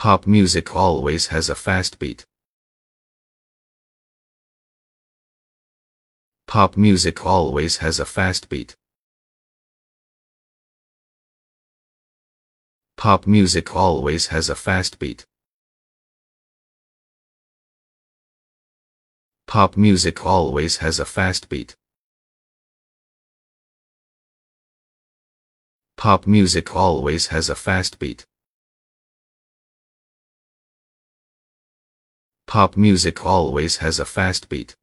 Pop music always has a fast beat. Pop music always has a fast beat. Pop music always has a fast beat. Pop music always has a fast beat. Pop music always has a fast beat. Pop music always has a fast beat.